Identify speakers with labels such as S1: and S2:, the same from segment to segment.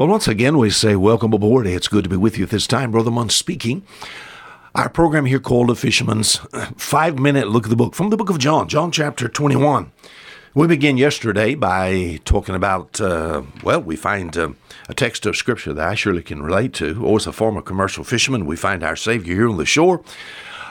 S1: Well, once again, we say welcome aboard. It's good to be with you at this time. Brother Munn speaking. Our program here called A Fisherman's Five Minute Look at the Book from the book of John, John chapter 21. We began yesterday by talking about, uh, well, we find uh, a text of scripture that I surely can relate to. Or as a former commercial fisherman, we find our Savior here on the shore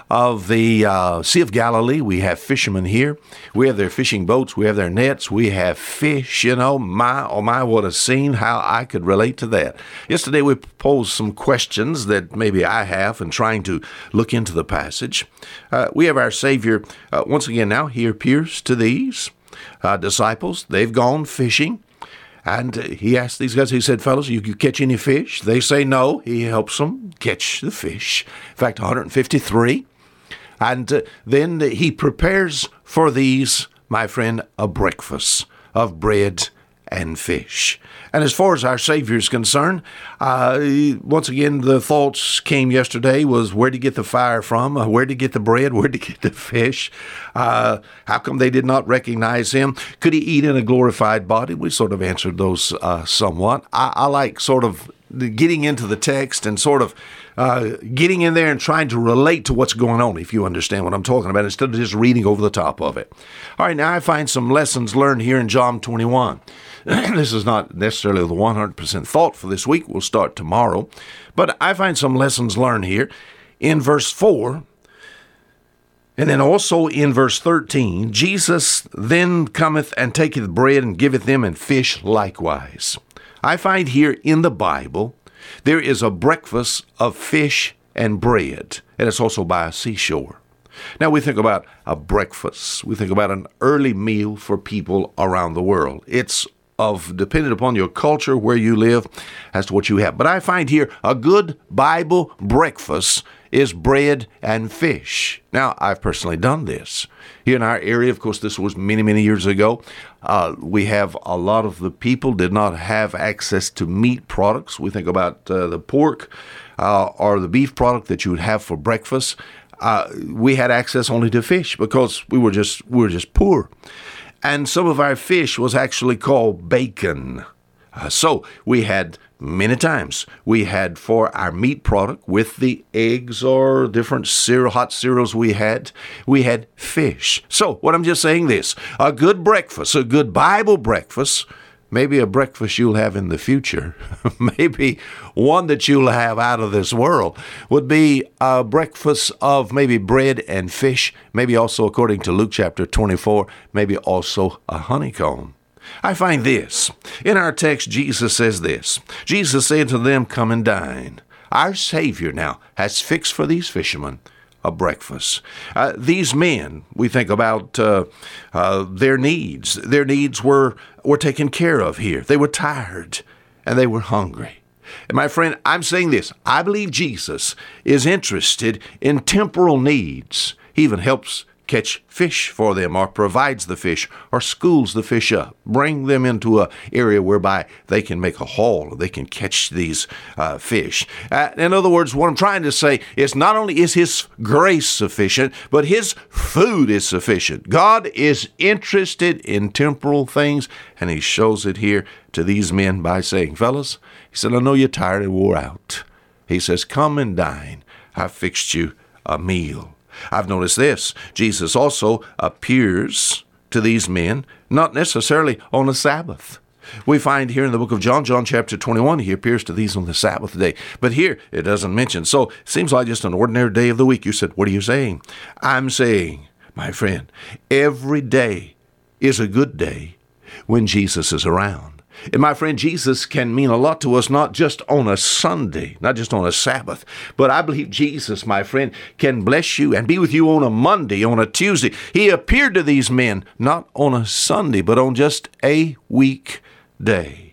S1: of the uh, Sea of Galilee. We have fishermen here. We have their fishing boats. We have their nets. We have fish. You know, my, oh my, what a scene, how I could relate to that. Yesterday we posed some questions that maybe I have in trying to look into the passage. Uh, we have our Savior, uh, once again now, he appears to these uh, disciples. They've gone fishing. And he asked these guys, he said, fellas, you, you catch any fish? They say no. He helps them catch the fish. In fact, 153. And uh, then he prepares for these, my friend, a breakfast of bread and fish. And as far as our Savior is concerned, uh, once again, the thoughts came yesterday was where to get the fire from, uh, where to get the bread, where to get the fish. Uh, how come they did not recognize him? Could he eat in a glorified body? We sort of answered those uh, somewhat. I, I like sort of getting into the text and sort of uh, getting in there and trying to relate to what's going on, if you understand what I'm talking about, instead of just reading over the top of it. All right, now I find some lessons learned here in John 21. this is not necessarily the 100% thought for this week. We'll start tomorrow. But I find some lessons learned here in verse 4. And then also in verse 13, Jesus then cometh and taketh bread and giveth them, and fish likewise. I find here in the Bible there is a breakfast of fish and bread, and it's also by a seashore. Now we think about a breakfast. We think about an early meal for people around the world. It's of dependent upon your culture, where you live, as to what you have. But I find here a good Bible breakfast is bread and fish. Now, I've personally done this. Here in our area, of course, this was many, many years ago. Uh, we have a lot of the people did not have access to meat products. We think about uh, the pork uh, or the beef product that you would have for breakfast. Uh, we had access only to fish because we were just we were just poor and some of our fish was actually called bacon. Uh, so we had many times we had for our meat product with the eggs or different cereal hot cereals we had we had fish so what i'm just saying this a good breakfast a good bible breakfast maybe a breakfast you'll have in the future, maybe one that you'll have out of this world, would be a breakfast of maybe bread and fish, maybe also, according to Luke chapter 24, maybe also a honeycomb. I find this. In our text, Jesus says this Jesus said to them, Come and dine. Our Savior now has fixed for these fishermen a breakfast. Uh, these men, we think about uh, uh, their needs. Their needs were, were taken care of here. They were tired and they were hungry. And my friend, I'm saying this I believe Jesus is interested in temporal needs. He even helps catch fish for them or provides the fish or schools the fish up, bring them into a area whereby they can make a haul, they can catch these uh, fish. Uh, in other words, what I'm trying to say is not only is His grace sufficient, but His food is sufficient. God is interested in temporal things, and He shows it here to these men by saying, Fellas, He said, I know you're tired and wore out. He says, Come and dine. I've fixed you a meal. I've noticed this Jesus also appears to these men, not necessarily on a Sabbath. We find here in the book of John, John chapter 21, he appears to these on the Sabbath day. But here it doesn't mention. So it seems like just an ordinary day of the week. You said, What are you saying? I'm saying, my friend, every day is a good day when Jesus is around. And my friend, Jesus can mean a lot to us, not just on a Sunday, not just on a Sabbath, but I believe Jesus, my friend, can bless you and be with you on a Monday, on a Tuesday. He appeared to these men not on a Sunday, but on just a weekday.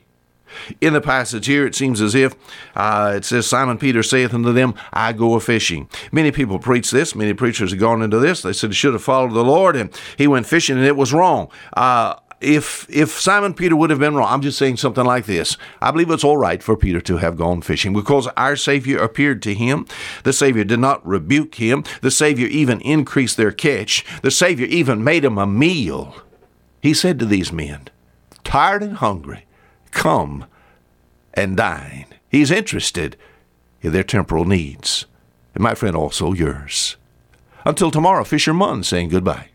S1: In the passage here, it seems as if uh, it says, Simon Peter saith unto them, I go a fishing. Many people preach this. Many preachers have gone into this. They said he should have followed the Lord, and he went fishing, and it was wrong. Uh, if if Simon Peter would have been wrong, I'm just saying something like this. I believe it's all right for Peter to have gone fishing because our Savior appeared to him. The Savior did not rebuke him. The Savior even increased their catch. The Savior even made him a meal. He said to these men, tired and hungry, come and dine. He's interested in their temporal needs. And my friend, also yours. Until tomorrow, Fisher Munn saying goodbye.